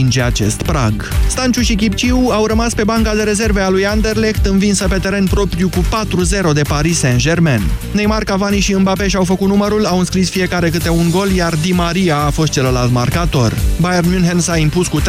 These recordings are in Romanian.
atinge acest prag. Stanciu și Chipciu au rămas pe banca de rezerve a lui Anderlecht, învinsă pe teren propriu cu 4-0 de Paris Saint-Germain. Neymar, Cavani și Mbappé și-au făcut numărul, au înscris fiecare câte un gol, iar Di Maria a fost celălalt marcator. Bayern München s-a impus cu 3-0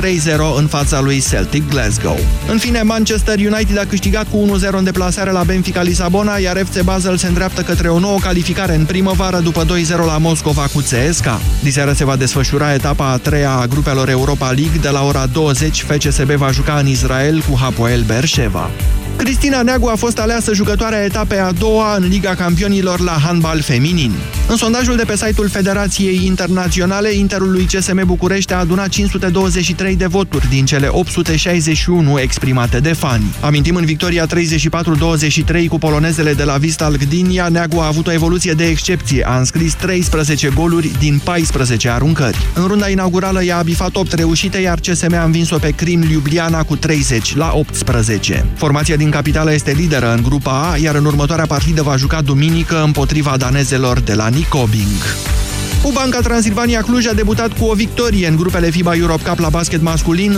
în fața lui Celtic Glasgow. În fine, Manchester United a câștigat cu 1-0 în deplasare la Benfica Lisabona, iar FC Basel se îndreaptă către o nouă calificare în primăvară după 2-0 la Moscova cu CSKA. Diseară se va desfășura etapa a treia a grupelor Europa League. De la ora 20, FCSB va juca în Israel cu Hapoel Berșeva. Cristina Neagu a fost aleasă jucătoarea etapei a doua în Liga Campionilor la handbal feminin. În sondajul de pe site-ul Federației Internaționale, Interul lui CSM București a adunat 523 de voturi din cele 861 exprimate de fani. Amintim în victoria 34-23 cu polonezele de la Vistal Gdynia, Neagu a avut o evoluție de excepție, a înscris 13 goluri din 14 aruncări. În runda inaugurală i-a bifat 8 reușite, iar CSM a învins-o pe Crim Ljubljana cu 30 la 18. Formația din capitală este lideră în grupa A, iar în următoarea partidă va juca duminică împotriva danezelor de la Nicobing. Banca Transilvania Cluj a debutat cu o victorie în grupele FIBA Europe Cup la basket masculin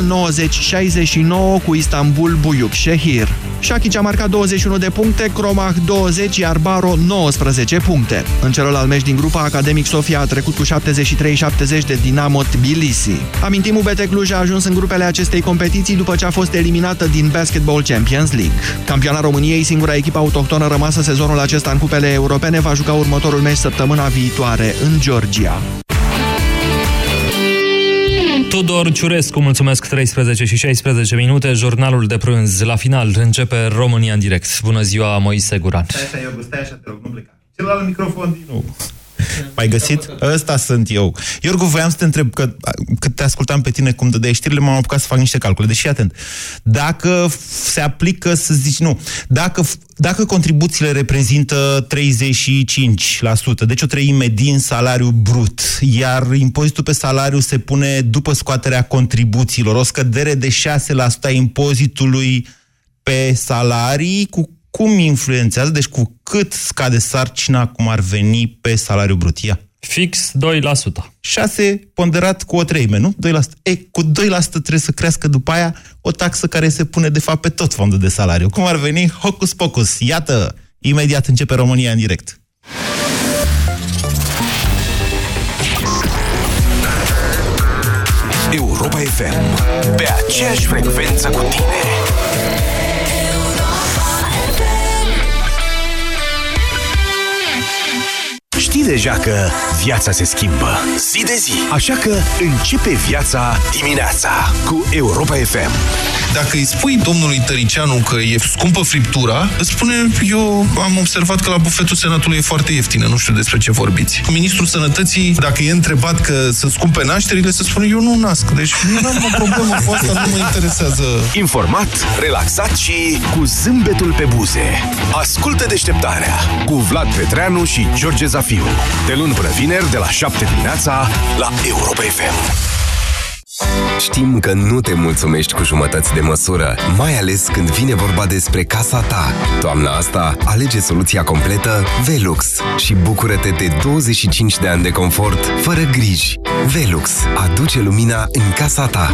90-69 cu Istanbul Buyuk Shehir. Shakic a marcat 21 de puncte, Cromach 20, iar Baro 19 puncte. În celălalt meci din grupa, Academic Sofia a trecut cu 73-70 de Dinamo Tbilisi. Amintim, UBT Cluj a ajuns în grupele acestei competiții după ce a fost eliminată din Basketball Champions League. Campioana României, singura echipă autohtonă rămasă sezonul acesta în cupele europene, va juca următorul meci săptămâna viitoare în Georgia. Tudor Ciurescu, mulțumesc, 13 și 16 minute, jurnalul de prânz. La final începe România în direct. Bună ziua, Moise Guran. Stai, stai, eu, stai așa, te rog, nu pleca. Celălalt microfon din nou. Mai găsit? Ăsta sunt eu. Iorgu, voiam să te întreb, că cât te ascultam pe tine cum dădeai știrile, m-am apucat să fac niște calcule. Deși, atent, dacă se aplică, să zici, nu, dacă, dacă contribuțiile reprezintă 35%, deci o treime din salariu brut, iar impozitul pe salariu se pune după scoaterea contribuțiilor, o scădere de 6% a impozitului pe salarii, cu cum influențează, deci cu cât scade sarcina cum ar veni pe salariul brut? Ia. Fix 2%. 6 ponderat cu o treime, nu? 2%. E, cu 2% trebuie să crească după aia o taxă care se pune de fapt pe tot fondul de salariu. Cum ar veni? Hocus pocus. Iată, imediat începe România în direct. Europa FM. Pe aceeași frecvență cu tine. Știi deja că viața se schimbă zi de zi. Așa că începe viața dimineața cu Europa FM. Dacă îi spui domnului Tăricianu că e scumpă friptura, îți spune, eu am observat că la bufetul Senatului e foarte ieftină, nu știu despre ce vorbiți. Ministrul Sănătății, dacă e întrebat că sunt scumpe nașterile, să spune, eu nu nasc. Deci nu am o problemă cu asta, nu mă interesează. Informat, relaxat și cu zâmbetul pe buze. Ascultă deșteptarea cu Vlad Petreanu și George Zafiu. De luni până vineri, de la 7 dimineața, la Europa FM. Știm că nu te mulțumești cu jumătăți de măsură, mai ales când vine vorba despre casa ta. Toamna asta, alege soluția completă Velux și bucură-te de 25 de ani de confort, fără griji. Velux aduce lumina în casa ta.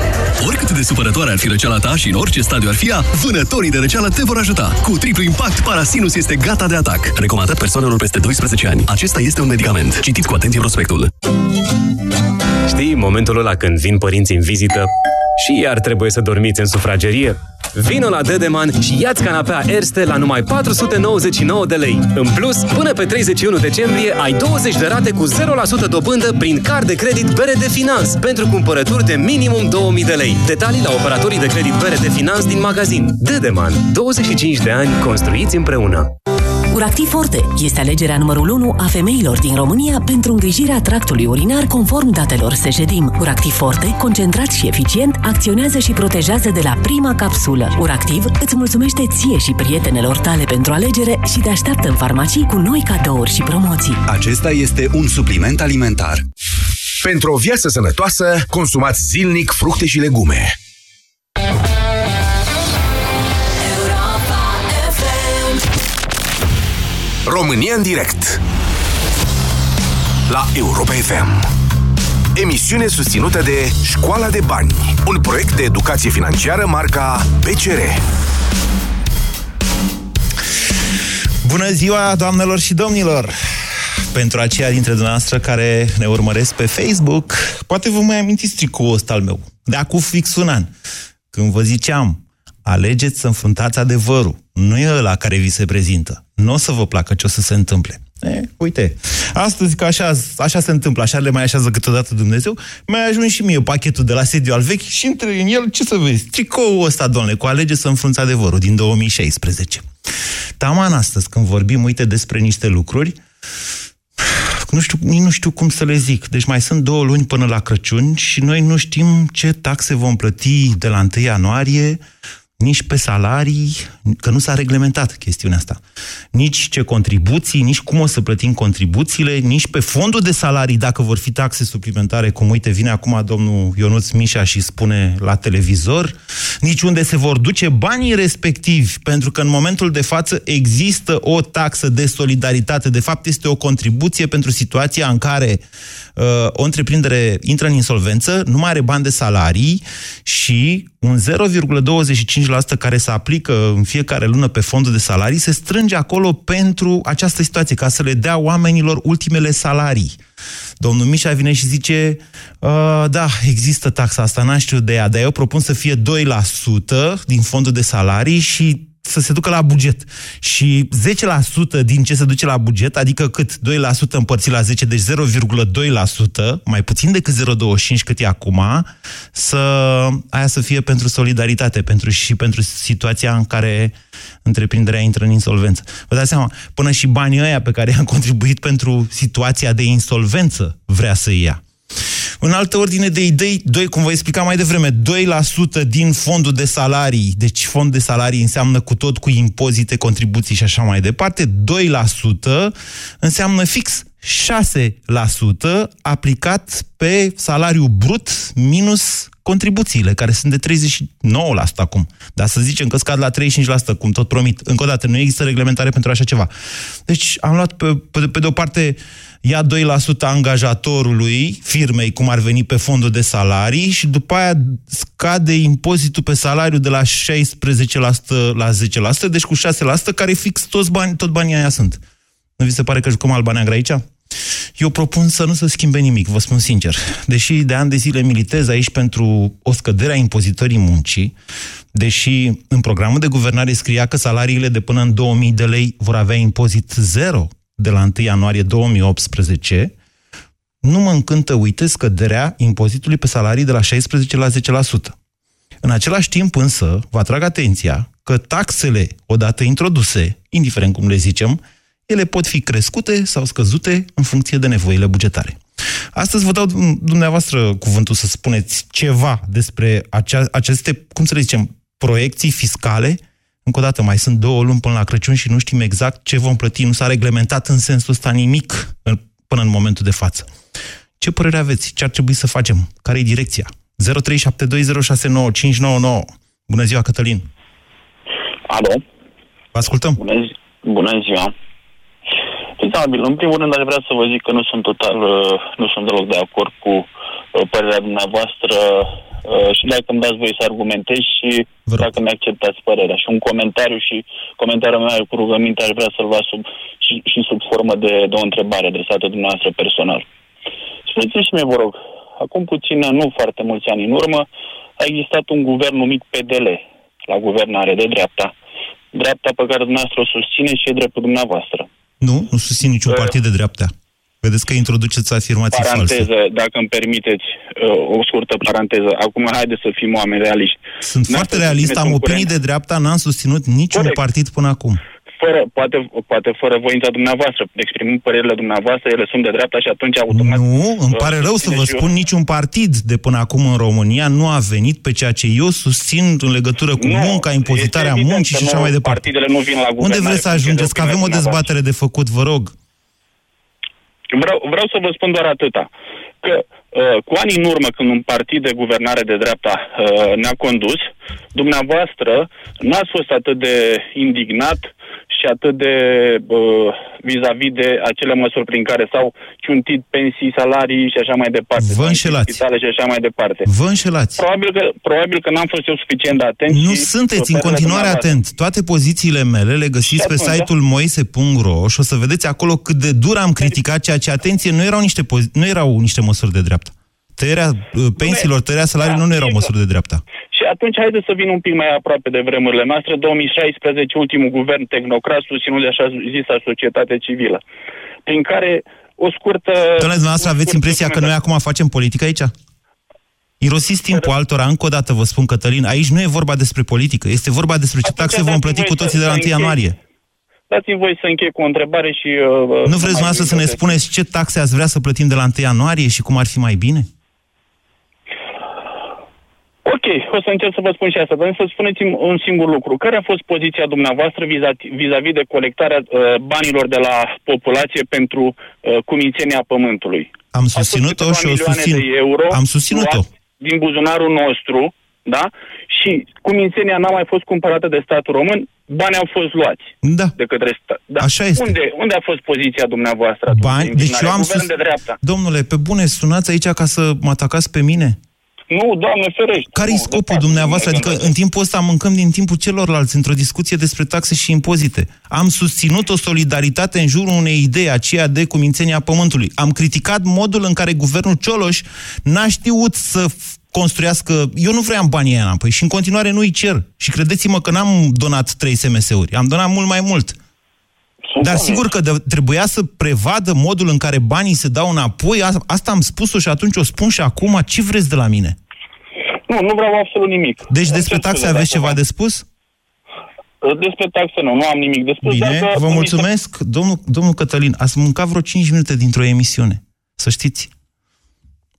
Oricât de supărătoare ar fi răceala ta și în orice stadiu ar fi ea, vânătorii de răceală te vor ajuta. Cu triplu impact, Parasinus este gata de atac. Recomandat persoanelor peste 12 ani. Acesta este un medicament. Citiți cu atenție prospectul. Știi momentul ăla când vin părinții în vizită și iar trebuie să dormiți în sufragerie? Vino la Dedeman și ia-ți canapea Erste la numai 499 de lei. În plus, până pe 31 decembrie ai 20 de rate cu 0% dobândă prin card de credit Bere de Finanț pentru cumpărături de minimum 2000 de lei. Detalii la operatorii de credit Bere de Finanț din magazin. Dedeman. 25 de ani construiți împreună. Uractiv Forte este alegerea numărul 1 a femeilor din România pentru îngrijirea tractului urinar conform datelor Sejedim. Uractiv Forte, concentrat și eficient, acționează și protejează de la prima capsulă. Uractiv îți mulțumește ție și prietenelor tale pentru alegere și te așteaptă în farmacii cu noi cadouri și promoții. Acesta este un supliment alimentar. Pentru o viață sănătoasă, consumați zilnic fructe și legume. România în direct. La Europa FM Emisiune susținută de Școala de Bani Un proiect de educație financiară marca PCR Bună ziua, doamnelor și domnilor! Pentru aceia dintre dumneavoastră care ne urmăresc pe Facebook, poate vă mai amintiți tricoul ăsta al meu, de acum fix un an, când vă ziceam, alegeți să înfruntați adevărul, nu e ăla care vi se prezintă. Nu o să vă placă ce o să se întâmple. E, uite, astăzi că așa, așa se întâmplă, așa le mai așează câteodată Dumnezeu, mai ajuns și mie pachetul de la sediu al vechi și între în el, ce să vezi, tricoul ăsta, doamne, cu alege să înfrunți adevărul din 2016. Taman astăzi, când vorbim, uite, despre niște lucruri, nu știu, nu știu cum să le zic. Deci mai sunt două luni până la Crăciun și noi nu știm ce taxe vom plăti de la 1 ianuarie, nici pe salarii, că nu s-a reglementat chestiunea asta, nici ce contribuții, nici cum o să plătim contribuțiile, nici pe fondul de salarii, dacă vor fi taxe suplimentare, cum uite, vine acum domnul Ionuț Mișa și spune la televizor, nici unde se vor duce banii respectivi, pentru că în momentul de față există o taxă de solidaritate, de fapt este o contribuție pentru situația în care uh, o întreprindere intră în insolvență, nu mai are bani de salarii și un 0,25% care se aplică în fiecare lună pe fondul de salarii se strânge acolo pentru această situație, ca să le dea oamenilor ultimele salarii. Domnul Mișa vine și zice, uh, da, există taxa asta, n-am știut de ea, dar eu propun să fie 2% din fondul de salarii și să se ducă la buget. Și 10% din ce se duce la buget, adică cât? 2% împărțit la 10, deci 0,2%, mai puțin decât 0,25 cât e acum, să aia să fie pentru solidaritate pentru și pentru situația în care întreprinderea intră în insolvență. Vă dați seama, până și banii ăia pe care i-am contribuit pentru situația de insolvență vrea să ia. În altă ordine de idei, 2, cum vă explica mai devreme, 2% din fondul de salarii, deci fond de salarii înseamnă cu tot cu impozite, contribuții și așa mai departe, 2% înseamnă fix 6% aplicat pe salariu brut minus contribuțiile, care sunt de 39% acum. Dar să zicem că scad la 35%, cum tot promit. Încă o dată, nu există reglementare pentru așa ceva. Deci am luat pe, pe, pe de o parte ia 2% angajatorului, firmei, cum ar veni pe fondul de salarii și după aia scade impozitul pe salariu de la 16% la 10%, deci cu 6%, care fix toți bani, tot banii aia sunt. Nu vi se pare că jucăm alba neagră aici? Eu propun să nu se schimbe nimic, vă spun sincer. Deși de ani de zile militez aici pentru o scădere a impozitării muncii, deși în programul de guvernare scria că salariile de până în 2000 de lei vor avea impozit zero de la 1 ianuarie 2018, nu mă încântă, uite, scăderea impozitului pe salarii de la 16 la 10%. În același timp însă, vă atrag atenția că taxele, odată introduse, indiferent cum le zicem, ele pot fi crescute sau scăzute în funcție de nevoile bugetare. Astăzi vă dau dumneavoastră cuvântul să spuneți ceva despre acea, aceste, cum să le zicem, proiecții fiscale încă o dată, mai sunt două luni până la Crăciun și nu știm exact ce vom plăti. Nu s-a reglementat în sensul ăsta nimic până în momentul de față. Ce părere aveți? Ce ar trebui să facem? Care e direcția? 0372069599. Bună ziua, Cătălin! Alo? Vă ascultăm! Bună, zi- bună ziua! Rezonabil. În primul rând, aș vrea să vă zic că nu sunt total, uh, nu sunt deloc de acord cu uh, părerea dumneavoastră Uh, și dacă îmi dați voi să argumentez și dacă mi acceptați părerea. Și un comentariu și comentariul meu cu rugăminte aș vrea să-l luați sub, și, și sub formă de, de o întrebare adresată dumneavoastră personal. Spuneți-mi și mie, vă rog, acum puțin, nu foarte mulți ani în urmă, a existat un guvern numit PDL la guvernare de dreapta. Dreapta pe care dumneavoastră o susține și e dreptul dumneavoastră. Nu, nu susțin niciun uh, partid de dreapta. Vedeți că introduceți afirmații paranteză, false. dacă îmi permiteți uh, o scurtă paranteză. Acum, haideți să fim oameni realiști. Sunt foarte realist, am opinii de dreapta, n-am susținut niciun Corect. partid până acum. Fără, poate, poate fără voința dumneavoastră, exprimând părerile dumneavoastră, ele sunt de dreapta și atunci automat... Nu, îmi pare uh, rău să vă și eu- spun, niciun partid de până acum în România nu a venit pe ceea ce eu susțin în legătură cu Nu, munca, impozitarea este evident muncii că și așa nu, mai departe. partidele nu vin la Unde guvernare, vreți să funcție de ajungeți? Că avem o opinia dumneavoastră. dezbatere de făcut, vă rog. Vreau, vreau să vă spun doar atâta, că uh, cu ani în urmă, când un partid de guvernare de dreapta uh, ne-a condus, dumneavoastră n-ați fost atât de indignat și atât de uh, vis-a-vis de acele măsuri prin care s-au ciuntit pensii, salarii și așa mai departe. Vă înșelați. Spitale și așa mai departe. Vă înșelați. Probabil că, probabil că n-am fost eu suficient de atent Nu și sunteți în părerile continuare dumneavoastră. atent. Toate pozițiile mele le găsiți Și pe atunci, da? site-ul moise.ro și o să vedeți acolo cât de dur am criticat ceea ce, atenție, nu erau niște, pozi- nu erau niște măsuri de dreapta. Tăierea uh, pensiilor, tăierea salariilor nu erau măsuri de dreapta. Și atunci haideți să vin un pic mai aproape de vremurile noastre. 2016, ultimul guvern tehnocrat susținut de așa zisa societate civilă, prin care o scurtă... Doamne, dumneavoastră aveți impresia că noi acum facem politică aici? Irosiți timpul altora, încă o dată vă spun, Cătălin, aici nu e vorba despre politică, este vorba despre ce Atunci taxe vom dați-mi plăti voie cu să- toții de la să 1 închei. ianuarie. Dați-mi voi să închei cu o întrebare și... Uh, Nu vreți dumneavoastră să ne spuneți ce taxe ați vrea să plătim de la 1 ianuarie și cum ar fi mai bine? Ok, o să încerc să vă spun și asta, dar să spuneți-mi un singur lucru. Care a fost poziția dumneavoastră viza- vis-a-vis de colectarea uh, banilor de la populație pentru uh, cumințenia pământului? Am Au fost susținut-o câteva și o milioane susțin. de euro Am susținut-o. luați din buzunarul nostru, da? Și cumințenia n-a mai fost cumpărată de statul român, banii au fost luați Da. de către stat. Da. Așa este. Unde, unde a fost poziția dumneavoastră atunci? Bani? de Deci indignare? eu am Guvern sus... de dreapta. Domnule, pe bune, sunați aici ca să mă atacați pe mine? Nu, doamne ferește. Care-i nu, scopul departe, dumneavoastră? nu mă Adică gândesc. în timpul ăsta mâncăm din timpul celorlalți într-o discuție despre taxe și impozite. Am susținut o solidaritate în jurul unei idei, aceea de cumințenia pământului. Am criticat modul în care guvernul Cioloș n-a știut să f- construiască... Eu nu vreau banii aia înapoi și în continuare nu-i cer. Și credeți-mă că n-am donat trei SMS-uri, am donat mult mai mult. Sunt Dar convins. sigur că de, trebuia să prevadă modul în care banii se dau înapoi. A, asta am spus-o și atunci o spun și acum. Ce vreți de la mine? Nu, nu vreau absolut nimic. Deci Îmi despre cer taxe scuze aveți dacă ceva v-am- de spus? Despre taxe nu, nu am nimic de spus. Bine, dar că vă mi se- mulțumesc. Domnul, domnul Cătălin, ați mâncat vreo 5 minute dintr-o emisiune. Să știți.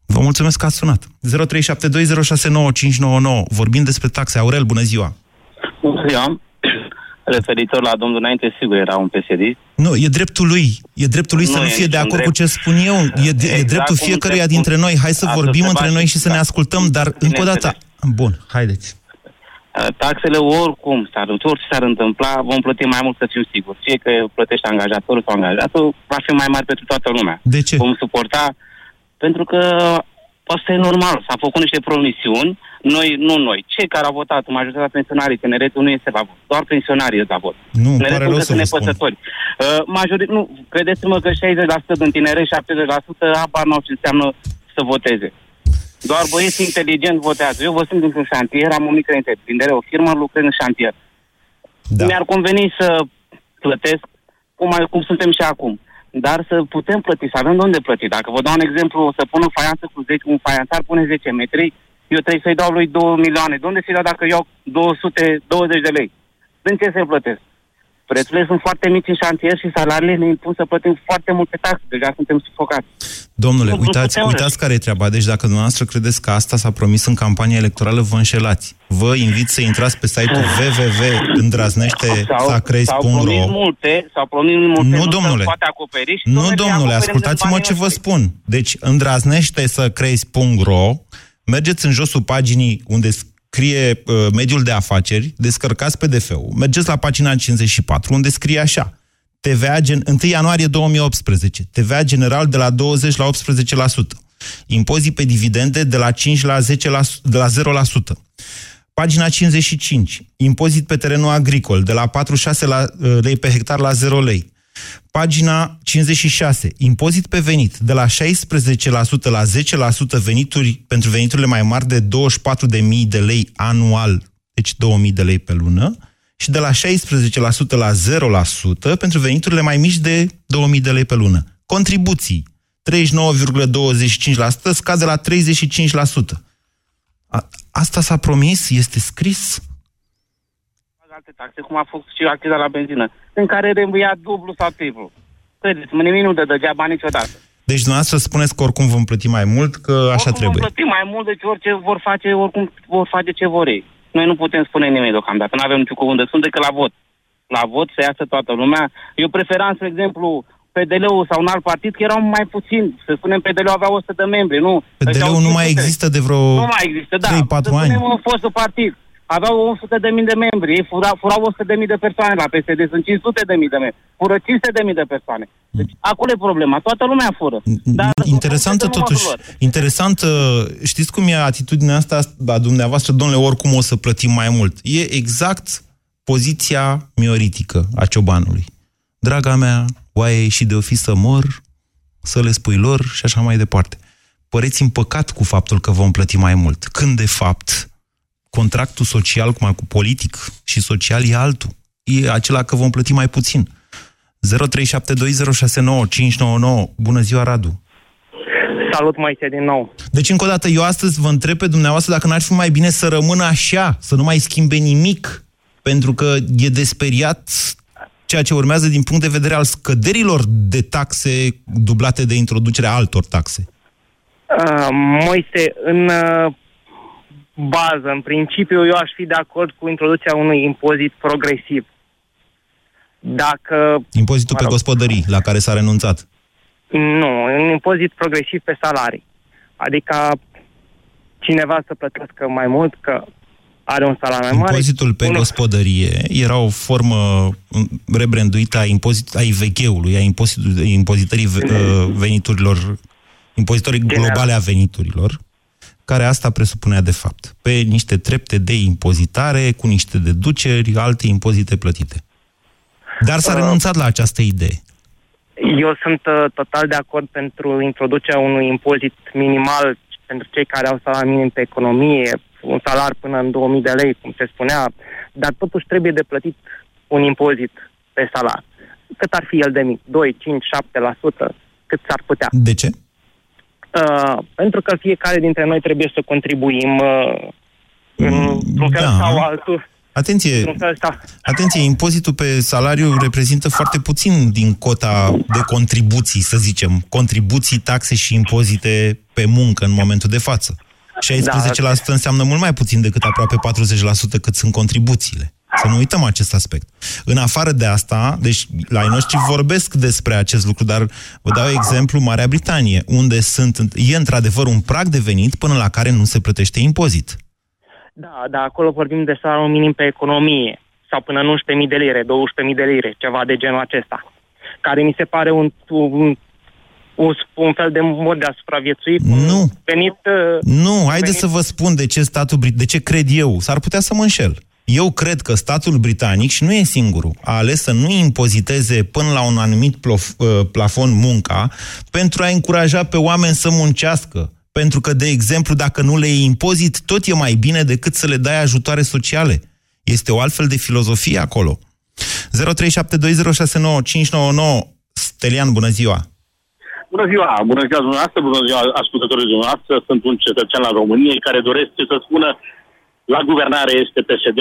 Vă mulțumesc că ați sunat. 0372069599. Vorbim despre taxe. Aurel, bună ziua. Eu referitor la domnul înainte, sigur era un PSD. Nu, e dreptul lui. E dreptul lui Nu să nu e fie de niciun acord cu drept. ce spun eu. E, e Exact dreptul cum fiecăruia se- dintre noi. Hai să Asta vorbim se între face, noi și să ne da. ascultăm, dar încă o dată... Bun, haideți. Uh, Taxele oricum s-ar, orice s-ar întâmpla, vom plăti mai mult să fim siguri. Fie că plătește angajatorul sau angajatul, va fi mai mare pentru toată lumea. De ce? Vom suporta, pentru că asta e normal. S-a făcut niște promisiuni, noi, nu noi. Cei care au votat, majoritatea pensionarii, tineretul nu este la vot. Doar pensionarii sunt la vot. Nu, îmi pare Tineretul rău încă să sunt vă spun. nepăsători. Uh, majori, nu, credeți-mă că 60% din tineret, 70% habar n-au ce înseamnă să voteze. Doar băieți inteligent votează. Eu vă sunt dintr-un șantier, am o mică întreprindere, o firmă, lucrez în șantier. Da. Mi-ar conveni să plătesc cum, ai- cum suntem și acum. Dar să putem plăti, să avem de unde plăti. Dacă vă dau un exemplu, o să pun o faianță cu 10, un faianțar pune 10 metri, eu trebuie să-i dau lui 2 milioane. De unde să-i dau dacă iau 220 de lei? Din ce să-i plătesc? Prețurile sunt foarte mici în șantier și salariile ne impun să plătim foarte multe taxe. Deja suntem sufocați. Domnule, Nu- nu uitați, putem, uitați care e treaba. Deci dacă dumneavoastră credeți că asta s-a promis în campania electorală, vă înșelați. Vă invit să intrați pe site-ul S-au www.îndraznește.ro promis multe, s-au promis multe, Nu, se domnule. poate acoperi și Nu, domnule, domnule, acoperim ascultați-mă din ce vă banii spun. Deci, îndraznește să creezi.ro, mergeți în josul paginii unde scrie uh, mediul de afaceri, descărcați PDF-ul, mergeți la pagina 54, unde scrie așa, TVA gen, 1 ianuarie 2018, TVA general de la 20 la 18%, impozit pe dividende de la 5 la 10 la, de la 0%. Pagina 55. Impozit pe terenul agricol de la 46 la, uh, lei pe hectar la 0 lei. Pagina 56. Impozit pe venit de la 16% la 10% venituri pentru veniturile mai mari de 24.000 de lei anual, deci 2.000 de lei pe lună, și de la 16% la 0% pentru veniturile mai mici de 2.000 de lei pe lună. Contribuții 39,25% scade la 35%. A, asta s-a promis? Este scris? alte taxe, cum a fost și acciza la benzină. În care remuia dublu sau triplu. Credeți-mă, nimic nu dă degeaba niciodată. Deci dumneavoastră spuneți că oricum vom plăti mai mult, că așa oricum trebuie. Vom plăti mai mult, deci orice vor face, oricum vor face ce vor ei. Noi nu putem spune nimic deocamdată, nu avem niciun cuvânt de spun decât la vot. La vot să iasă toată lumea. Eu preferam, spre exemplu, PDL-ul sau un alt partid, că erau mai puțin. Să spunem, PDL-ul avea 100 de membri, nu? PDL-ul nu mai există de vreo Nu mai există, da. 3-4 să ani. spunem un fostul partid. Aveau 100 de mii de membri, ei fura, furau 100 de mii de persoane la PSD, sunt 500 de mii de membri, fură 500 de mii de persoane. Deci acolo e problema, toată lumea fură. Dar Interesantă totuși, interesantă, știți cum e atitudinea asta a dumneavoastră, domnule, oricum o să plătim mai mult. E exact poziția mioritică a ciobanului. Draga mea, oaie și de o fi să mor, să le spui lor și așa mai departe. Păreți împăcat cu faptul că vom plăti mai mult, când de fapt contractul social, cum cu politic și social, e altul. E acela că vom plăti mai puțin. 0372069599. Bună ziua, Radu! Salut, Moise, din nou. Deci, încă o dată, eu astăzi vă întreb pe dumneavoastră dacă n-ar fi mai bine să rămână așa, să nu mai schimbe nimic, pentru că e desperiat ceea ce urmează din punct de vedere al scăderilor de taxe dublate de introducerea altor taxe. Uh, Moise, în uh, bază, în principiu, eu aș fi de acord cu introducerea unui impozit progresiv. Dacă... Impozitul pe gospodării, la care s-a renunțat. Nu, un impozit progresiv pe salarii. Adică cineva să plătească mai mult că are un salariu mai mare. Impozitul pe unul- gospodărie era o formă mm, rebranduită a, impozit, a IVG-ului, a impozit- impozitării ve- uh, veniturilor, impozitorii globale a veniturilor, care asta presupunea de fapt, pe niște trepte de impozitare, cu niște deduceri, alte impozite plătite. Dar s-a Uh. renunțat la această idee. Eu sunt uh, total de acord pentru introducerea unui impozit minimal pentru cei care au salariu minim pe economie, un salar până în 2000 de lei, cum se spunea, dar totuși trebuie de plătit un impozit pe salar. Cât ar fi el de mic? 2, 5, 7%? Cât s-ar putea? De ce? Uh, pentru că fiecare dintre noi trebuie să contribuim uh, într-un fel da. sau altul. Atenție, Într-un fel sau... Atenție, impozitul pe salariu reprezintă foarte puțin din cota de contribuții, să zicem. Contribuții, taxe și impozite pe muncă în momentul de față. 16% înseamnă mult mai puțin decât aproape 40% cât sunt contribuțiile. Să nu uităm acest aspect. În afară de asta, deci la ai noștri vorbesc despre acest lucru, dar vă dau exemplu Marea Britanie, unde sunt, e într-adevăr un prag de venit până la care nu se plătește impozit. Da, da, acolo vorbim de salariul minim pe economie sau până în 11.000 de lire, 12.000 de lire, ceva de genul acesta, care mi se pare un, un, un, un fel de mod de a supraviețui. cu Nu. Venit, uh, Nu, haideți venit- să vă spun de ce statul brit- de ce cred eu. S-ar putea să mă înșel. Eu cred că statul britanic, și nu e singurul, a ales să nu impoziteze până la un anumit plof, uh, plafon munca pentru a încuraja pe oameni să muncească. Pentru că, de exemplu, dacă nu le iei impozit, tot e mai bine decât să le dai ajutoare sociale. Este o altfel de filozofie acolo. 0372069599 Stelian, bună ziua! Bună ziua, bună ziua dumneavoastră, bună ziua ascultătorii dumneavoastră. Sunt un cetățean al României care doresc să spună la guvernare este PSD,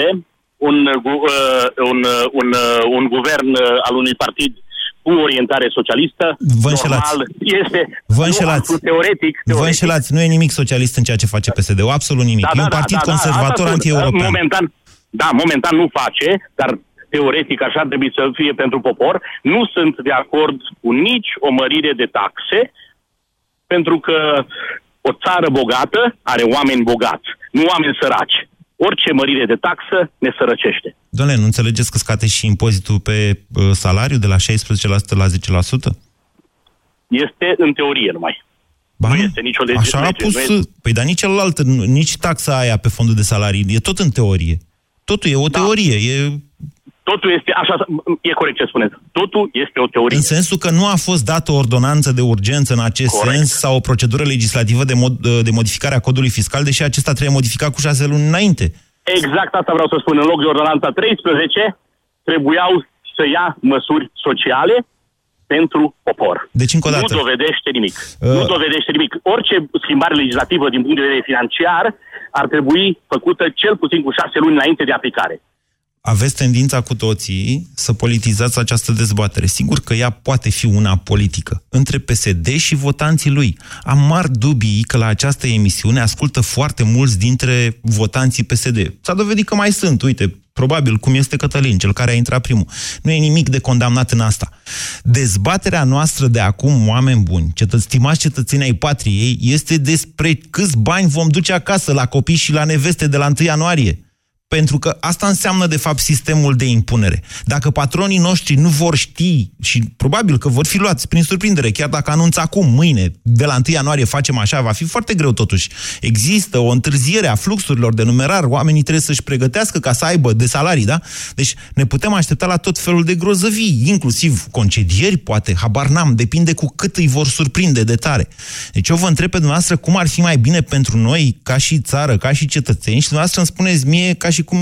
un, gu- uh, un, uh, un, uh, un guvern uh, al unui partid cu orientare socialistă. Vă înșelați. Normal, este Vă nu înșelați. absolut teoretic. Vă teoretic. înșelați, nu e nimic socialist în ceea ce face PSD-ul, absolut nimic. e un partid conservator asta spun. anti-european. Momentan, da, momentan nu face, dar teoretic așa trebuie să fie pentru popor. Nu sunt de acord cu nici o mărire de taxe, pentru că o țară bogată are oameni bogați, nu oameni săraci. Orice mărire de taxă ne sărăcește. Doamne, nu înțelegeți că scate și impozitul pe uh, salariu de la 16% la 10%? Este în teorie numai. Ba, nu este nicio lege. Așa a lege, pus... nu este- Păi, dar nici celălalt, nu- nici taxa aia pe fondul de salarii, e tot în teorie. Totul e o Da. teorie, e Totul este, așa, e corect ce spuneți, totul este o teorie. în sensul că nu a fost dată o ordonanță de urgență în acest Corect. sens sau o procedură legislativă de, mod, de modificare a codului fiscal, deși acesta trebuie modificat cu șase luni înainte. Exact asta vreau să spun. În loc de ordonanța 13, trebuiau să ia măsuri sociale pentru popor. Deci, încă o dată. Nu dovedește nimic. Uh. Nu dovedește nimic. Orice schimbare legislativă din punct de vedere financiar ar trebui făcută cel puțin cu șase luni înainte de aplicare. Aveți tendința cu toții să politizați această dezbatere. Sigur că ea poate fi una politică, între PSD și votanții lui. Am mari dubii că la această emisiune ascultă foarte mulți dintre votanții PSD. S-a dovedit că mai sunt, uite, probabil cum este Cătălin, cel care a intrat primul. Nu e nimic de condamnat în asta. Dezbaterea noastră de acum, oameni buni, cetă- stimați cetățenii ai patriei, este despre câți bani vom duce acasă la copii și la neveste de la 1 ianuarie. Pentru că asta înseamnă, de fapt, sistemul de impunere. Dacă patronii noștri nu vor ști, și probabil că vor fi luați prin surprindere, chiar dacă anunță acum, mâine, de la 1 ianuarie facem așa, va fi foarte greu totuși. Există o întârziere a fluxurilor de numerar, oamenii trebuie să-și pregătească ca să aibă de salarii, da? Deci ne putem aștepta la tot felul de grozăvii, inclusiv concedieri, poate, habar n-am, depinde cu cât îi vor surprinde de tare. Deci eu vă întreb pe dumneavoastră cum ar fi mai bine pentru noi, ca și țară, ca și cetățeni, și dumneavoastră îmi spuneți mie ca și cum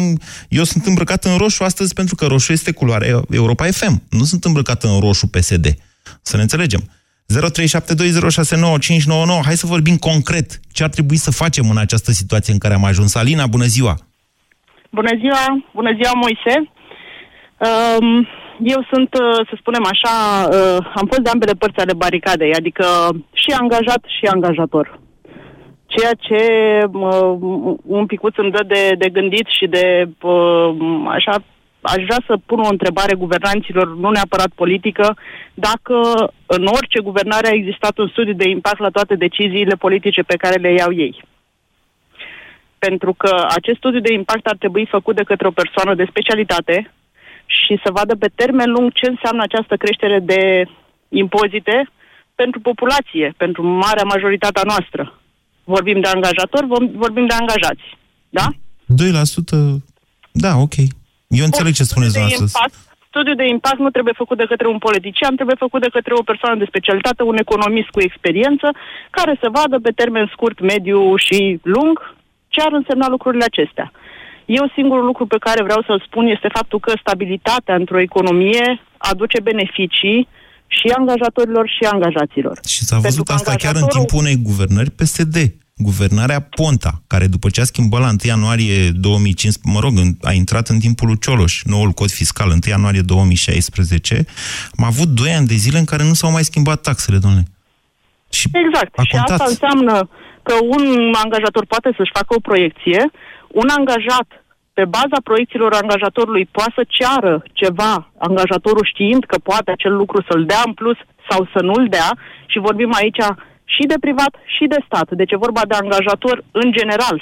eu sunt îmbrăcat în roșu astăzi pentru că roșu este culoarea Europa FM. Nu sunt îmbrăcat în roșu PSD. Să ne înțelegem. 0372069599. Hai să vorbim concret. Ce ar trebui să facem în această situație în care am ajuns? Alina, bună ziua! Bună ziua, bună ziua Moise. Um, eu sunt, uh, să spunem așa, uh, am fost de ambele părți ale baricadei, adică și angajat și angajator. Ceea ce uh, un picuț îmi dă de, de gândit și de uh, așa, aș vrea să pun o întrebare guvernanților, nu neapărat politică, dacă în orice guvernare a existat un studiu de impact la toate deciziile politice pe care le iau ei pentru că acest studiu de impact ar trebui făcut de către o persoană de specialitate și să vadă pe termen lung ce înseamnă această creștere de impozite pentru populație, pentru marea majoritatea noastră. Vorbim de angajatori, vom- vorbim de angajați. Da? 2%, da, ok. Eu înțeleg ce spuneți de dumneavoastră. impact, studiul de impact nu trebuie făcut de către un politician, trebuie făcut de către o persoană de specialitate, un economist cu experiență, care să vadă pe termen scurt, mediu și lung ce ar însemna lucrurile acestea. Eu singurul lucru pe care vreau să-l spun este faptul că stabilitatea într-o economie aduce beneficii și angajatorilor și angajaților. Și s-a văzut că asta chiar în angajatorul- timpul unei guvernări PSD. Guvernarea Ponta, care după ce a schimbat la 1 ianuarie 2015, mă rog, în- a intrat în timpul lui Cioloș, noul cod fiscal, 1 ianuarie 2016, am avut 2 ani de zile în care nu s-au mai schimbat taxele, domnule. Exact. a și asta contat. înseamnă că un angajator poate să-și facă o proiecție, un angajat pe baza proiecțiilor angajatorului poate să ceară ceva, angajatorul știind că poate acel lucru să-l dea în plus sau să nu-l dea și vorbim aici și de privat și de stat. Deci e vorba de angajator în general.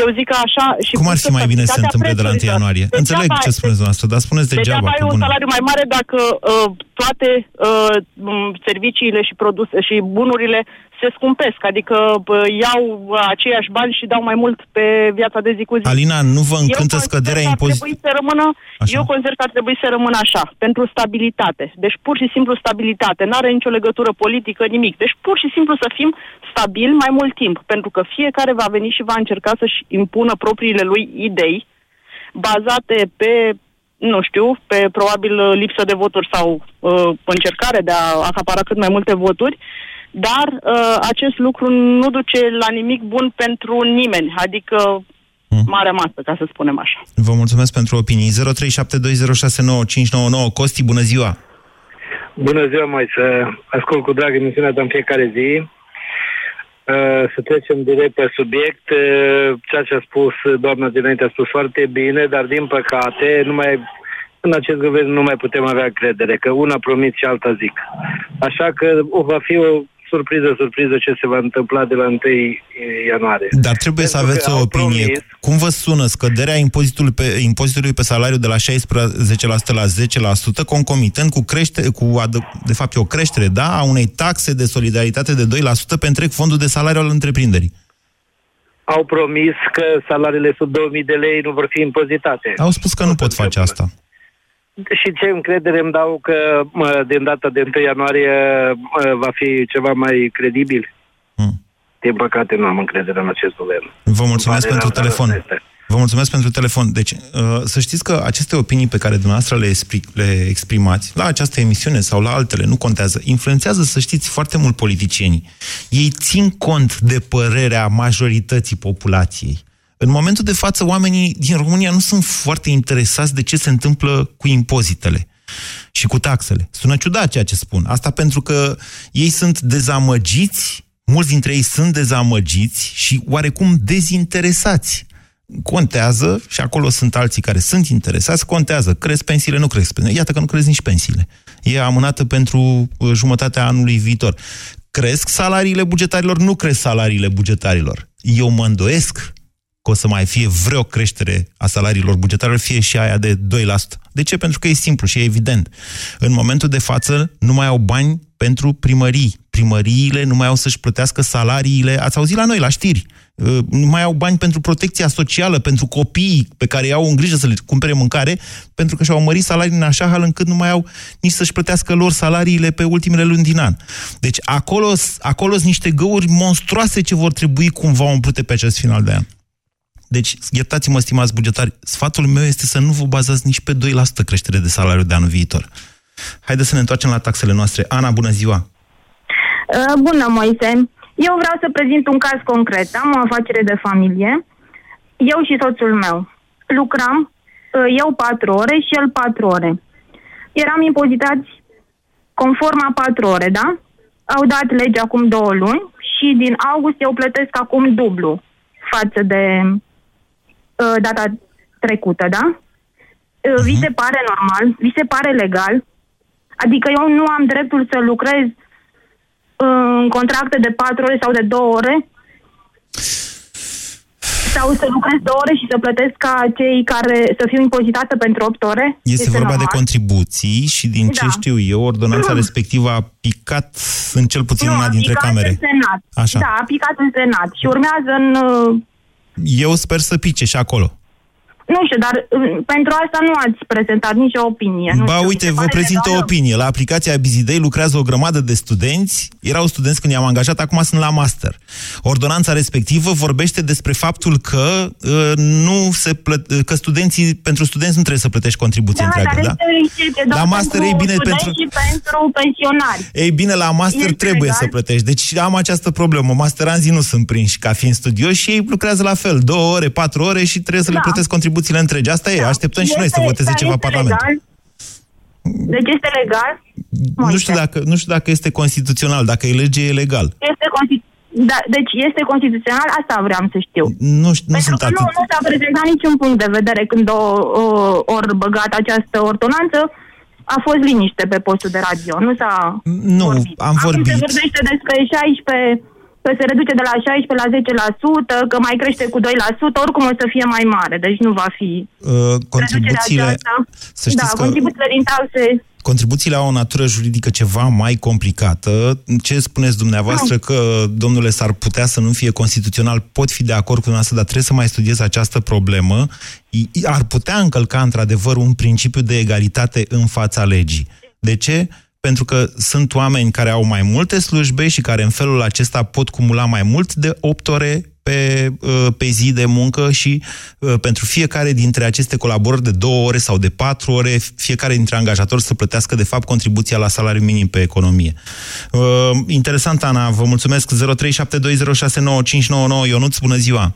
Eu zic că așa... Și Cum ar plus fi că mai bine să se stabilitatea întâmple de la 1 prețurilor. ianuarie? Degeaba Înțeleg ai- ce spuneți dumneavoastră, dar spuneți degeaba. Degeaba că ai un bun. salariu mai mare dacă uh, toate uh, m, serviciile și produse și bunurile se scumpesc, adică uh, iau uh, aceiași bani și dau mai mult pe viața de zi cu zi. Alina, nu vă încântă Eu consider scăderea că ar impozitului? trebui să rămână, eu consider că ar trebui să rămână așa, pentru stabilitate. Deci pur și simplu stabilitate. Nu are nicio legătură politică, nimic. Deci pur și simplu să fim stabili mai mult timp, pentru că fiecare va veni și va încerca să-și impună propriile lui idei bazate pe nu știu, pe probabil uh, lipsă de voturi sau uh, încercare de a acapara cât mai multe voturi, dar uh, acest lucru nu duce la nimic bun pentru nimeni, adică marea masă, ca să spunem așa. Vă mulțumesc pentru opinii. 0372069599. Costi, bună ziua! Bună ziua, mai să ascult cu drag emisiunea ta în fiecare zi. Uh, Să trecem direct pe subiect. Uh, Ceea ce a spus doamna dinainte a spus foarte bine, dar din păcate nu mai, în acest guvern nu mai putem avea credere, că una promit și alta zic. Așa că o, va fi o surpriză, surpriză ce se va întâmpla de la 1 ianuarie. Dar trebuie să Pentru aveți că o au opinie. promis- Cum vă sună scăderea impozitului pe, impozitului pe salariu de la 16% la 10%, concomitent cu, crește, cu adă- de fapt, e o creștere, da, a unei taxe de solidaritate de 2% pe întreg fondul de salariu al întreprinderii? Au promis că salariile sub 2000 de lei nu vor fi impozitate. Au spus că nu pot face asta. Și ce încredere îmi dau că mă, din data de 1 ianuarie mă, va fi ceva mai credibil? Hmm. Din păcate nu am încredere în acest guvern. Vă mulțumesc Pare pentru rău, dar telefon. asta este. Vă mulțumesc pentru telefon. Deci, uh, să știți că aceste opinii pe care dumneavoastră le, expri- le exprimați la această emisiune sau la altele, nu contează, influențează, să știți, foarte mult politicienii. Ei țin cont de părerea majorității populației. În momentul de față, oamenii din România nu sunt foarte interesați de ce se întâmplă cu impozitele și cu taxele. Sună ciudat ceea ce spun. Asta pentru că ei sunt dezamăgiți, mulți dintre ei sunt dezamăgiți și oarecum dezinteresați. Contează, și acolo sunt alții care sunt interesați, contează. Cresc pensiile, nu cresc pensiile. Iată că nu cresc nici pensiile. E amânată pentru uh, jumătatea anului viitor. Cresc salariile bugetarilor, nu cresc salariile bugetarilor. Eu mă îndoiesc că o să mai fie vreo creștere a salariilor bugetare, fie și aia de 2%. De ce? Pentru că e simplu și e evident. În momentul de față nu mai au bani pentru primării. Primăriile nu mai au să-și plătească salariile. Ați auzit la noi, la știri. Uh, Nu mai au bani pentru protecția socială, pentru copiii pe care i-au în grijă să le cumpere mâncare, pentru că și-au mărit salariile în așa hal încât nu mai au nici să-și plătească lor salariile pe ultimele luni din an. Deci acolo acolo sunt niște găuri monstruoase ce vor trebui cumva umplute pe acest final de an. Deci, iertați-mă, stimați bugetari, sfatul meu este să nu vă bazați nici pe 2% creștere de salariu de anul viitor. Haideți să ne întoarcem la taxele noastre. Ana, bună ziua! Uh, Bună, Moise. Eu vreau să prezint un caz concret. Am o afacere de familie. Eu și soțul meu lucram, uh, eu patru ore și el patru ore. Eram impozitați conform a patru ore, da? Au dat legea acum două luni și din august eu plătesc acum dublu față de uh, data trecută, da? Uh, Vi se pare normal? Vi se pare legal? Adică eu nu am dreptul să lucrez în contracte de 4 ore sau de 2 ore? Sau să lucrez 2 ore și să plătesc ca cei care să fiu impozitată pentru 8 ore? Este, vorba normal? de contribuții și din ce Da. știu eu, ordonanța respectivă a picat în cel puțin Nu, una a dintre picat camere. în Senat. Așa. Da, a picat în Senat și urmează în... uh, Eu sper să pice și acolo. Nu știu, dar uh, pentru asta nu ați prezentat nicio opinie. Nu Ba, știu, mi uite, se vă pare prezint o legală. opinie. La aplicația Bizidei lucrează o grămadă de studenți. Erau studenți când i-am angajat, acum sunt la master. Ordonanța respectivă vorbește despre faptul că uh, nu se plăt- că studenții, pentru studenți nu trebuie să plătești contribuție Da, întreagă, dar da? este o excepție doar La master pentru e bine studenți pentru- și pentru pensionari. Ei bine, la master Este trebuie legal? să plătești. Deci am această problemă. Masteranzii nu sunt prinși ca fiind studioși și ei lucrează la fel. Două ore, patru ore și trebuie să le Da. plătesc contribuțiile întregi. Asta e. Așteptăm și noi să Este- voteze dar ceva este Parlament. legal? Deci este legal? Nu știu, dacă, nu știu dacă este constituțional. Dacă e lege, e legal. Este consti- da, deci este constituțional? Asta vreau să știu. Nu, știu, nu Pentru sunt că nu, atât. nu s-a prezentat niciun punct de vedere când o, o, ori băgat această ordonanță. A fost liniște pe postul de radio. Nu s-a Nu, am Acum vorbit. se vorbește despre 16, că se reduce de la 16 la 10%, că mai crește cu 2%, oricum o să fie mai mare, deci nu va fi Uh, contribuțiile, reducerea aceasta. să știți da, că contribuțiile din taxe contribuțiile au o natură juridică ceva mai complicată. Ce spuneți dumneavoastră că, domnule, s-ar putea să nu fie constituțional, pot fi de acord cu dumneavoastră, dar trebuie să mai studiez această problemă. I- Ar putea încălca, într-adevăr, un principiu de egalitate în fața legii. De ce? Pentru că sunt oameni care au mai multe slujbe și care în felul acesta pot cumula mai mult de 8 ore pe, uh, pe zi de muncă și uh, pentru fiecare dintre aceste colaborări de două ore sau de patru ore, fiecare dintre angajatori să plătească de fapt contribuția la salariul minim pe economie. Uh, Interesant, Ana, vă mulțumesc. 0372069599 Ionuț, bună ziua!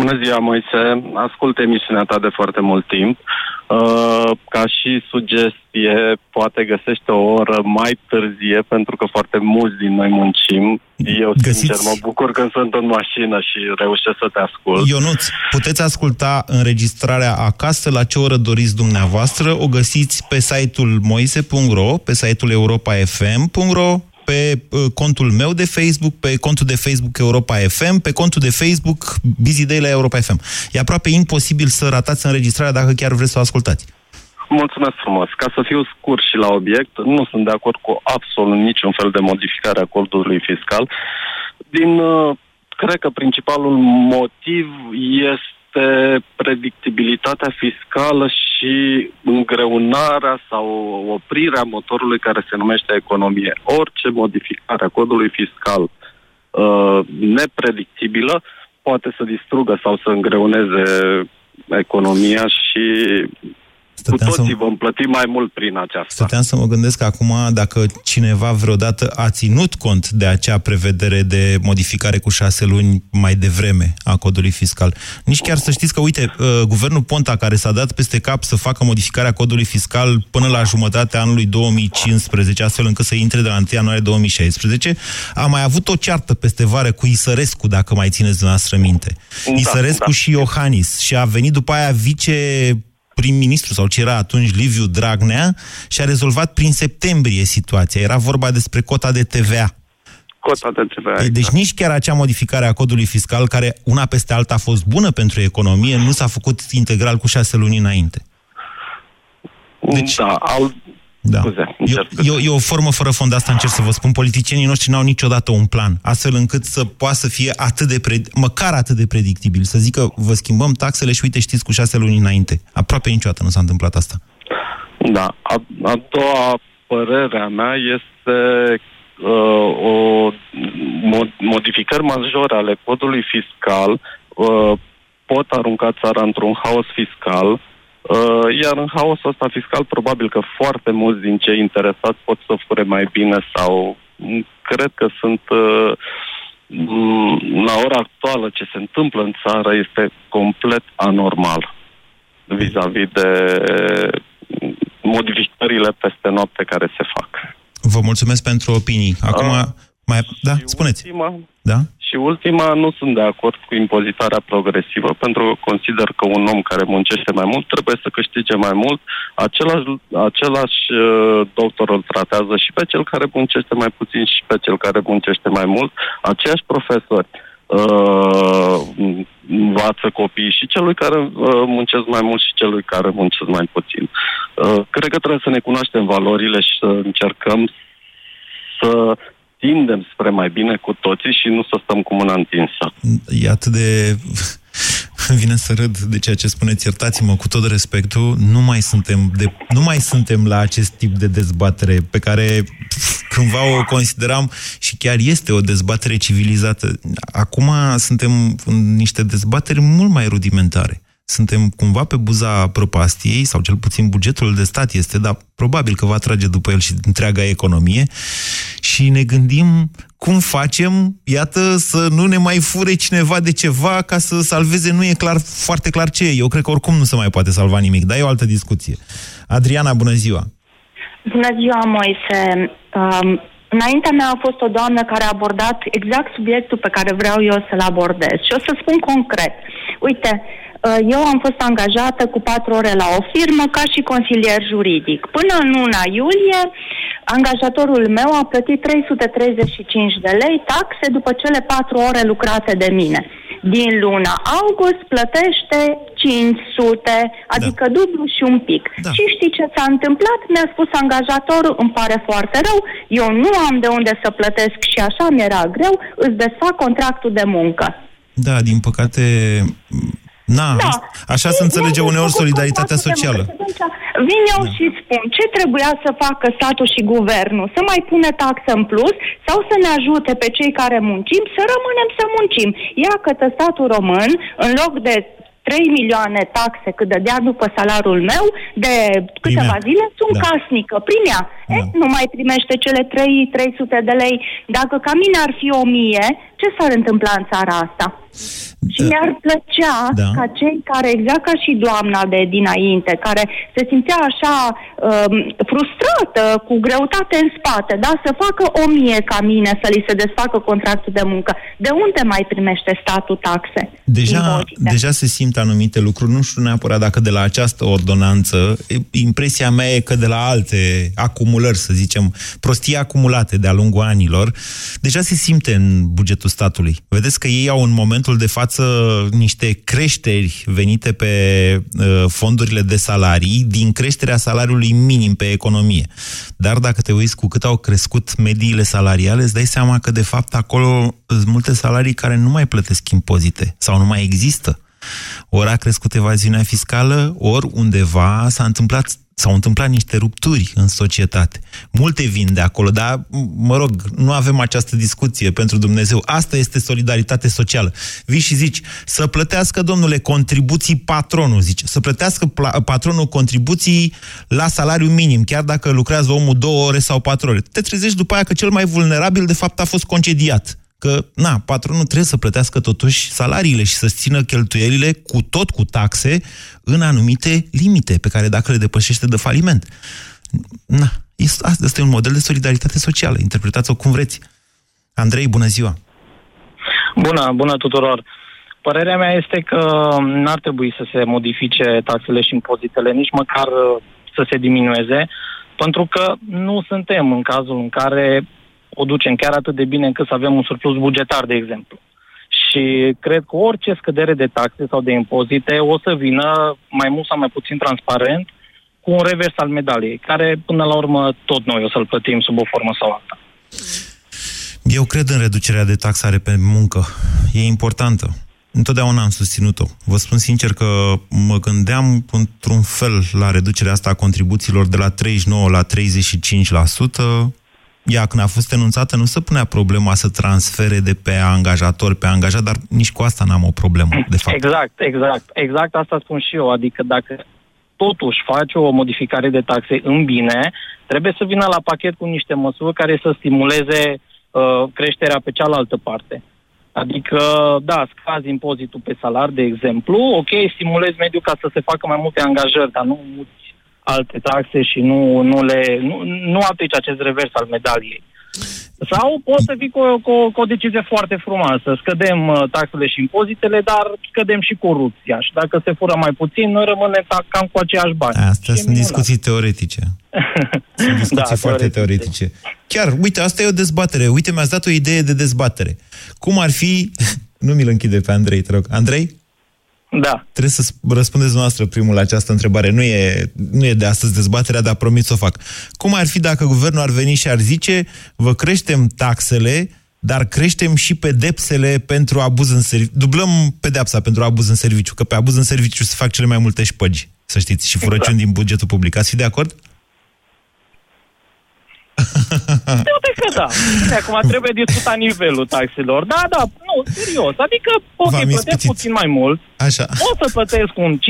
Bună ziua, Moise. Ascult emisiunea ta de foarte mult timp. Uh, ca și sugestie, poate găsește o oră mai târzie, pentru că foarte mulți din noi muncim. Eu, Găsiți- sincer, mă bucur când sunt în mașină și reușesc să te ascult. Ionuț, puteți asculta înregistrarea acasă la ce oră doriți dumneavoastră. O găsiți pe site-ul moise.ro, pe site-ul europafm.ro, pe uh, contul meu de Facebook, pe contul de Facebook Europa FM, pe contul de Facebook Busy Day la Europa FM. E aproape imposibil să ratați înregistrarea dacă chiar vreți să o ascultați. Mulțumesc frumos. Ca să fiu scurt și la obiect, nu sunt de acord cu absolut niciun fel de modificare a codului fiscal. Din, uh, cred că principalul motiv este predictibilitatea fiscală și îngreunarea sau oprirea motorului care se numește economie. Orice modificare a codului fiscal uh, nepredictibilă poate să distrugă sau să îngreuneze economia și Stăteam cu toții să- vom plăti mai mult prin aceasta. Stăteam să mă gândesc acum dacă cineva vreodată a ținut cont de acea prevedere de modificare cu șase luni mai devreme a codului fiscal. Nici chiar să știți că, uite, uh, guvernul Ponta, care s-a dat peste cap să facă modificarea codului fiscal până la jumătatea anului 2015, astfel încât să intre de la 1 ianuarie 2016, a mai avut o ceartă peste vară cu Isărescu, dacă mai țineți dumneavoastră minte. Da, Isărescu da. și Iohannis. Și a venit după aia vice prim-ministru sau ce era atunci Liviu Dragnea și a rezolvat prin septembrie situația. Era vorba despre cota de TVA. Cota de TVA. Ei, Deci nici chiar acea modificare a codului fiscal, care una peste alta a fost bună pentru economie, nu s-a făcut integral cu șase luni înainte. Deci, da, al... Da. Scuze, E, e, o- e o formă fără fond, asta încerc să vă spun. Politicienii noștri n-au niciodată un plan, astfel încât să poată să fie atât de, pre, măcar atât de predictibil. Să zică, vă schimbăm taxele și uite, știți, cu șase luni înainte. Aproape niciodată nu s-a întâmplat asta. Da. A, a doua părere a mea este uh, o mo- modificări majore ale codului fiscal uh, pot arunca țara într-un haos fiscal, uh, iar în haosul ăsta fiscal probabil că foarte mulți din cei interesați pot să fure mai bine sau m, cred că sunt uh, m, la ora actuală ce se întâmplă în țară este complet anormal vis-a-vis de m, modificările peste noapte care se fac. Vă mulțumesc pentru opinii. Acum, Ah. mai... Da, spuneți. Ultima, Da? Și ultima, nu sunt de acord cu impozitarea progresivă, pentru că consider că un om care muncește mai mult trebuie să câștige mai mult. Același, același uh, doctor îl tratează și pe cel care muncește mai puțin și pe cel care muncește mai mult. Aceiași profesori uh, învață copiii și celui care uh, muncesc mai mult și celui care muncesc mai puțin. Uh, cred că trebuie să ne cunoaștem valorile și să încercăm să tindem spre mai bine cu toții și nu să stăm cu mâna întinsă. E atât de... Îmi vine să râd de ceea ce spuneți, iertați-mă, cu tot respectul, nu mai suntem, de, nu mai suntem la acest tip de dezbatere pe care pf, cândva o consideram și chiar este o dezbatere civilizată. Acum suntem în niște dezbateri mult mai rudimentare. Suntem cumva pe buza prăpastiei, sau cel puțin bugetul de stat este, dar probabil că va trage după el și întreaga economie și ne gândim cum facem, iată, să nu ne mai fure cineva de ceva ca să salveze, nu e clar, foarte clar ce e. Eu cred că oricum nu se mai poate salva nimic, dar e o altă discuție. Adriana, bună ziua! Bună ziua, Moise. Um, înaintea mea a fost o doamnă care a abordat exact subiectul pe care vreau eu să-l abordez. Și o să spun concret. Uite, uh, eu am fost angajată cu patru ore la o firmă ca și consilier juridic. Până în luna iulie, angajatorul meu a plătit 335 de lei taxe după cele patru ore lucrate de mine. Din luna august plătește 500, adică da. dublu și un pic. Da. Și știi ce s-a întâmplat? Mi-a spus angajatorul, îmi pare foarte rău, eu nu am de unde să plătesc și așa mi-era greu, îți desfac contractul de muncă. Da, din păcate... Na, Da. așa se înțelege uneori solidaritatea socială. Atunci vin eu da. și spun ce trebuia să facă statul și guvernul, să mai pune taxe în plus sau să ne ajute pe cei care muncim să rămânem să muncim. Ia că statul român, în loc de 3 milioane taxe cât dădea după salariul meu, de câteva Primea. zile sunt Da. da. casnică, primea. Da. E, nu mai primește cele 3, 300 de lei. Dacă ca mine ar fi 1000, ce s-ar întâmpla în țara asta? Și mi-ar plăcea Da. ca cei care, exact ca și doamna de dinainte, care se simțea așa um, frustrată, cu greutate în spate, da, să facă o mie ca mine, să li se desfacă contractul de muncă. De unde mai primește statul taxe? Deja, Impozite. deja se simt anumite lucruri, nu știu neapărat dacă de la această ordonanță, e- impresia mea e că de la alte acumulări, să zicem, prostii acumulate de-a lungul anilor, deja se simte în bugetul statului. Vedeți că ei au în momentul de față niște creșteri venite pe uh, fondurile de salarii din creșterea salariului minim pe economie. Dar dacă te uiți cu cât au crescut mediile salariale, îți dai seama că de fapt acolo sunt multe salarii care nu mai plătesc impozite sau nu mai există. Ori a crescut evaziunea fiscală, ori undeva s-a întâmplat S-au întâmplat niște rupturi în societate. Multe vin de acolo, dar, mă rog, nu avem această discuție pentru Dumnezeu. Asta este solidaritate socială. Vii și zici, să plătească, domnule, contribuții patronul, zice. Să plătească patronul contribuții la salariu minim, chiar dacă lucrează omul două ore sau patru ore. Te trezești după aia că cel mai vulnerabil, de fapt, a fost concediat că, na, patronul trebuie să plătească totuși salariile și să țină cheltuielile cu tot cu taxe în anumite limite pe care dacă le depășește de faliment. Na, asta este un model de solidaritate socială. Interpretați-o cum vreți. Andrei, bună ziua! Bună, bună tuturor! Părerea mea este că n-ar trebui să se modifice taxele și impozitele, nici măcar uh, să se diminueze, pentru că nu suntem în cazul în care o ducem chiar atât de bine încât să avem un surplus bugetar, de exemplu. Și cred că orice scădere de taxe sau de impozite o să vină mai mult sau mai puțin transparent cu un revers al medaliei, care până la urmă tot noi o să-l plătim sub o formă sau alta. Eu cred în reducerea de taxare pe muncă. E importantă. Întotdeauna am susținut-o. Vă spun sincer că mă gândeam într-un fel la reducerea asta a contribuțiilor de la 39 la 35%, ea când a fost enunțată nu se punea problema să transfere de pe angajator pe angajat, dar nici cu asta n-am o problemă, de fapt. Exact, exact. Exact asta spun și eu. Adică dacă totuși faci o modificare de taxe în bine, trebuie să vină la pachet cu niște măsuri care să stimuleze uh, creșterea pe cealaltă parte. Adică, da, scazi impozitul pe salar, de exemplu, ok, stimulezi mediul ca să se facă mai multe angajări, dar nu mulți alte taxe și nu, nu, le, nu, nu aplici acest revers al medaliei. Sau poți să vii cu, cu, cu o decizie foarte frumoasă. Scădem uh, taxele și impozitele, dar scădem și corupția. Și dacă se fură mai puțin, noi rămânem cam cu aceiași bani. Astea sunt discuții teoretice. Sunt discuții da, foarte teoretice. teoretice. Chiar, uite, asta e o dezbatere. Uite, mi-ați dat o idee de dezbatere. Cum ar fi... Nu mi-l închide pe Andrei, te rog. Andrei? Da. Trebuie să răspundeți noastră primul la această întrebare. Nu e, nu e de astăzi dezbaterea, dar promit să o fac. Cum ar fi dacă guvernul ar veni și ar zice vă creștem taxele, dar creștem și pedepsele pentru abuz în serviciu. Dublăm pedepsa pentru abuz în serviciu, că pe abuz în serviciu se fac cele mai multe șpăgi, să știți, și furăciuni exact. din bugetul public. Ați fi de acord? Uite că da. Bine, acum trebuie discutat nivelul taxelor. Da, da, nu, serios. Adică, ok, plătesc puțin mai mult. Așa. O să plătesc un 5%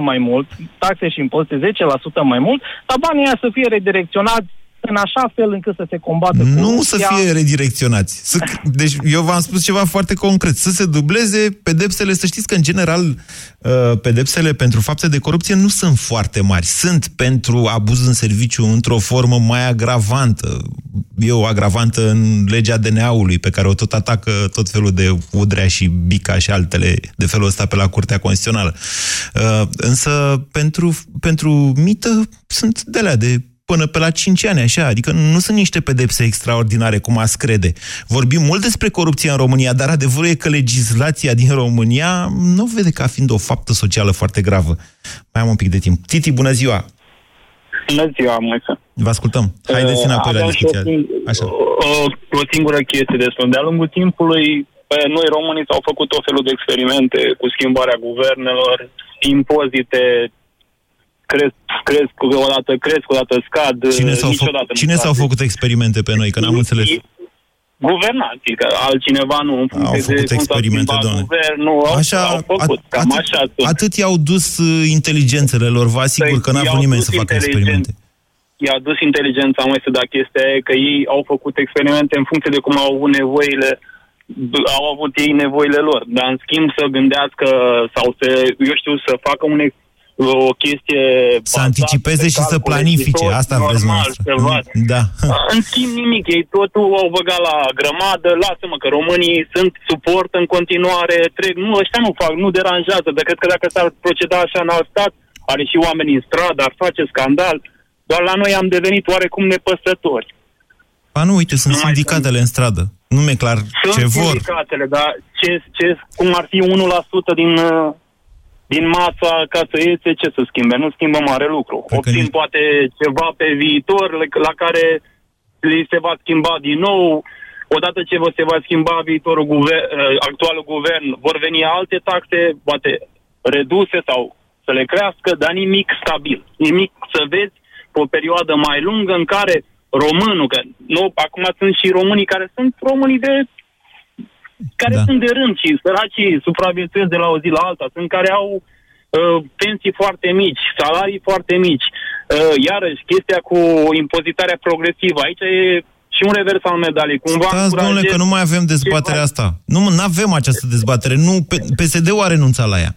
mai mult, taxe și impozite 10% mai mult, dar banii ăia să fie redirecționați în așa fel încât să se combată Nu corupția. să fie redirecționați. Să, deci eu v-am spus ceva foarte concret. Să se dubleze pedepsele. Să știți că, în general, uh, pedepsele pentru fapte de corupție nu sunt foarte mari. Sunt pentru abuz în serviciu într-o formă mai agravantă. E o agravantă în legea DNA-ului, pe care o tot atacă tot felul de Udrea și Bica și altele de felul ăsta pe la Curtea Constituțională. Uh, însă, pentru, pentru mită sunt de alea de până pe la 5 ani, așa, adică nu sunt niște pedepse extraordinare, cum ați crede. Vorbim mult despre corupție în România, dar adevărul e că legislația din România nu vede ca fiind o faptă socială foarte gravă. Mai am un pic de timp. Titi, bună ziua! Bună ziua, Moise. Vă ascultăm. Haideți uh, înapoi la discuția. Așa. O, o singură chestie despre. De-a lungul timpului, pe noi românii s-au făcut o felul de experimente cu schimbarea guvernelor, impozite, cresc, cresc o dată cresc, o dată scad. Cine s-au, fă- cine s-au făcut experimente pe noi? Că n-am înțeles. Guvernanții, că altcineva nu, în funcție au făcut de experimente, doamne. Guvernul, Așa, au făcut, at, cam atât, așa sunt. atât i-au dus uh, inteligențele lor, vă asigur păi, că n-a vrut nimeni să facă experimente. I-a dus inteligența mai să da chestia e că ei au făcut experimente în funcție de cum au avut nevoile au avut ei nevoile lor, dar în schimb să gândească sau să, eu știu, să facă un o chestie... Să anticipeze și să planifice, asta vreți noastră. Da. În schimb nimic, ei totul au băgat la grămadă, lasă-mă că românii sunt suport în continuare, trec, nu, ăștia nu fac, nu deranjează, dar cred că dacă s-ar proceda așa în alt stat, are și oameni în stradă, ar face scandal, doar la noi am devenit oarecum nepăsători. A, nu, uite, sunt nu sindicatele în stradă. Nu mi-e clar sunt ce vor. Sunt sindicatele, dar ce, ce, cum ar fi 1% din uh, din masa ca să iese, ce să schimbe? Nu schimbă mare lucru. Pe Obțin când... poate ceva pe viitor la care li se va schimba din nou. Odată ce vă se va schimba viitorul guvern, actualul guvern, vor veni alte taxe, poate reduse sau să le crească, dar nimic stabil. Nimic să vezi pe o perioadă mai lungă în care românul, că nu, acum sunt și românii care sunt românii de care da. sunt de rând și săracii supraviețuiesc de la o zi la alta, sunt care au uh, pensii foarte mici, salarii foarte mici. Uh, iarăși, chestia cu impozitarea progresivă, aici e și un revers al medalii. Cumva Stați, domnule, că nu mai avem dezbaterea asta. Nu, nu avem această dezbatere. Nu, PSD-ul a renunțat la ea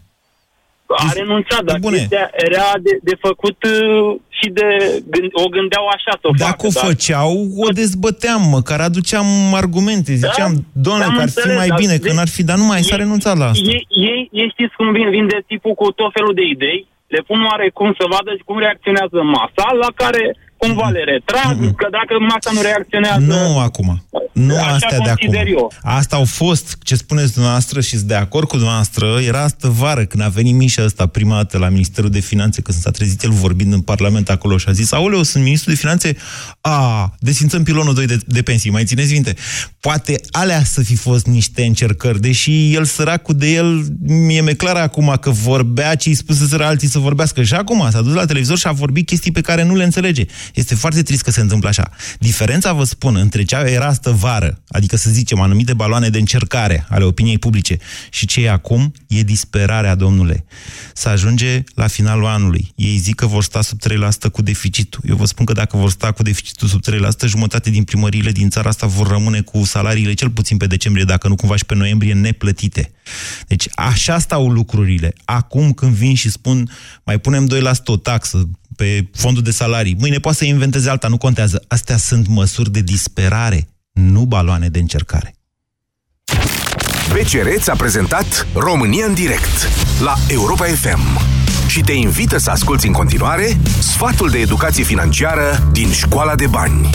a renunțat, dar Bune. chestia era de, de făcut uh, și de gând, o gândeau așa să o Dacă facă. o dar... făceau, o dezbăteam, măcar aduceam argumente, da? ziceam, da? doamne, că ar fi mai bine, că n-ar fi, dar nu mai s-a renunțat la asta. Ei, ei, ei știți cum vin, vin de tipul cu tot felul de idei, le pun oarecum să vadă cum reacționează masa, la care cumva le retrag, mm-hmm. că dacă masa nu reacționează... Nu acum. Nu așa astea de acum. Eu. Asta au fost, ce spuneți dumneavoastră și sunt de acord cu dumneavoastră, era asta vară când a venit Mișa ăsta prima dată la Ministerul de Finanțe, când s-a trezit el vorbind în Parlament acolo și a zis, aoleu, sunt Ministrul de Finanțe, a, desfințăm pilonul 2 de, de pensii, mai țineți minte? Poate alea să fi fost niște încercări, deși el săracul de el, mi-e clar acum că vorbea ce îi spuse alții să vorbească și acum s-a dus la televizor și a vorbit chestii pe care nu le înțelege. Este foarte trist că se întâmplă așa. Diferența, vă spun, între cea era astă vară, adică să zicem anumite baloane de încercare ale opiniei publice și ce e acum, e disperarea, domnule. Să ajunge la finalul anului. Ei zic că vor sta sub 3% cu deficitul. Eu vă spun că dacă vor sta cu deficitul sub 3%, jumătate din primăriile din țara asta vor rămâne cu salariile cel puțin pe decembrie, dacă nu cumva și pe noiembrie, neplătite. Deci așa stau lucrurile. Acum când vin și spun mai punem 2% o taxă, pe fondul de salarii. Mâine poate să inventeze alta, nu contează. Astea sunt măsuri de disperare, nu baloane de încercare. BCR ți-a prezentat România în direct la Europa FM și te invită să asculti în continuare sfatul de educație financiară din Școala de Bani.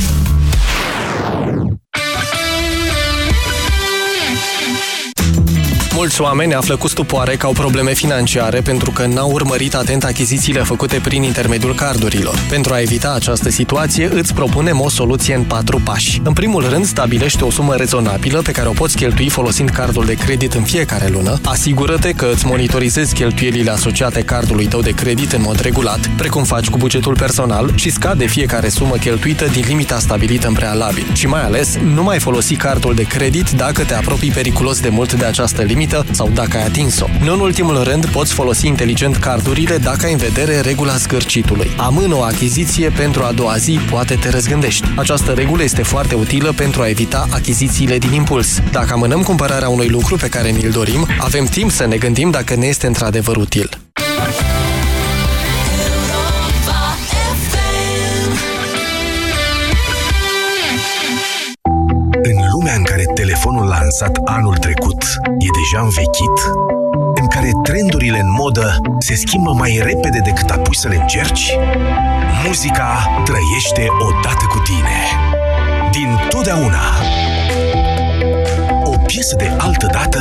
Mulți oameni află cu stupoare că au probleme financiare pentru că n-au urmărit atent achizițiile făcute prin intermediul cardurilor. Pentru a evita această situație, îți propunem o soluție în patru pași. În primul rând, stabilește o sumă rezonabilă pe care o poți cheltui folosind cardul de credit în fiecare lună. Asigură-te că îți monitorizezi cheltuielile asociate cardului tău de credit în mod regulat, precum faci cu bugetul personal și scade fiecare sumă cheltuită din limita stabilită în prealabil. Și mai ales, nu mai folosi cardul de credit dacă te apropii periculos de mult de această limită limită sau dacă ai atins-o. Nu în ultimul rând, poți folosi inteligent cardurile dacă ai în vedere regula scârcitului. Amână o achiziție pentru a doua zi, poate te răzgândești. Această regulă este foarte utilă pentru a evita achizițiile din impuls. Dacă amânăm cumpărarea unui lucru pe care ni-l dorim, avem timp să ne gândim dacă ne este într-adevăr util. Lansat anul trecut e deja învechit, în care trendurile în modă se schimbă mai repede decât apuci să le încerci, muzica trăiește odată cu tine. Din totdeauna. O piesă de altă dată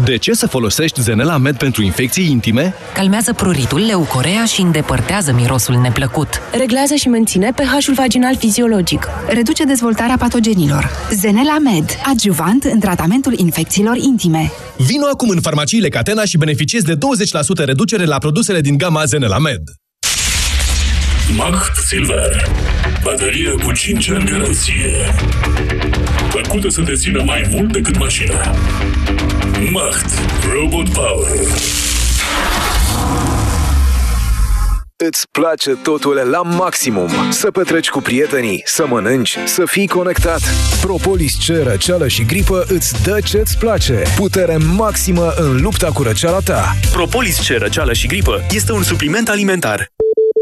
De ce să folosești Zenela Med pentru infecții intime? Calmează pruritul, leucorea și îndepărtează mirosul neplăcut. Reglează și menține pH-ul vaginal fiziologic. Reduce dezvoltarea patogenilor. Zenela Med, adjuvant în tratamentul infecțiilor intime. Vino acum în farmaciile Catena și beneficiezi de 20% reducere la produsele din gama Zenela Med. Macht Silver. Baterie cu 5 ani garanție. Făcută să te țină mai mult decât mașina. Macht. Robot Power. Îți place totul la maximum. Să petreci cu prietenii, să mănânci, să fii conectat. Propolis C, răceală și gripă îți dă ce-ți place. Putere maximă în lupta cu răceala ta. Propolis C, răceală și gripă este un supliment alimentar.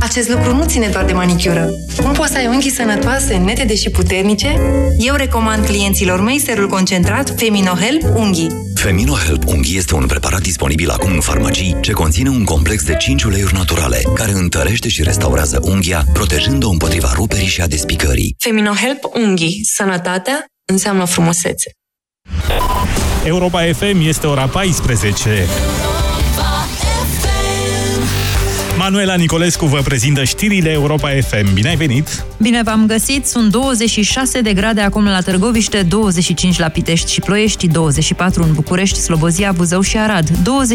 Acest lucru nu ține doar de manicură. Cum poți să ai unghii sănătoase, netede și puternice? Eu recomand clienților mei serul concentrat FeminoHelp Unghii. FeminoHelp Unghii este un preparat disponibil acum în farmacii ce conține un complex de 5 uleiuri naturale care întărește și restaurează unghia, protejând-o împotriva ruperii și a despicării. FeminoHelp Unghii. Sănătatea înseamnă frumusețe. Europa FM este ora 14. Manuela Nicolescu vă prezintă știrile Europa FM. Bine ai venit! Bine v-am găsit! Sunt 26 de grade acum la Târgoviște, 25 la Pitești și Ploiești, 24 în București, Slobozia, Buzău și Arad, 20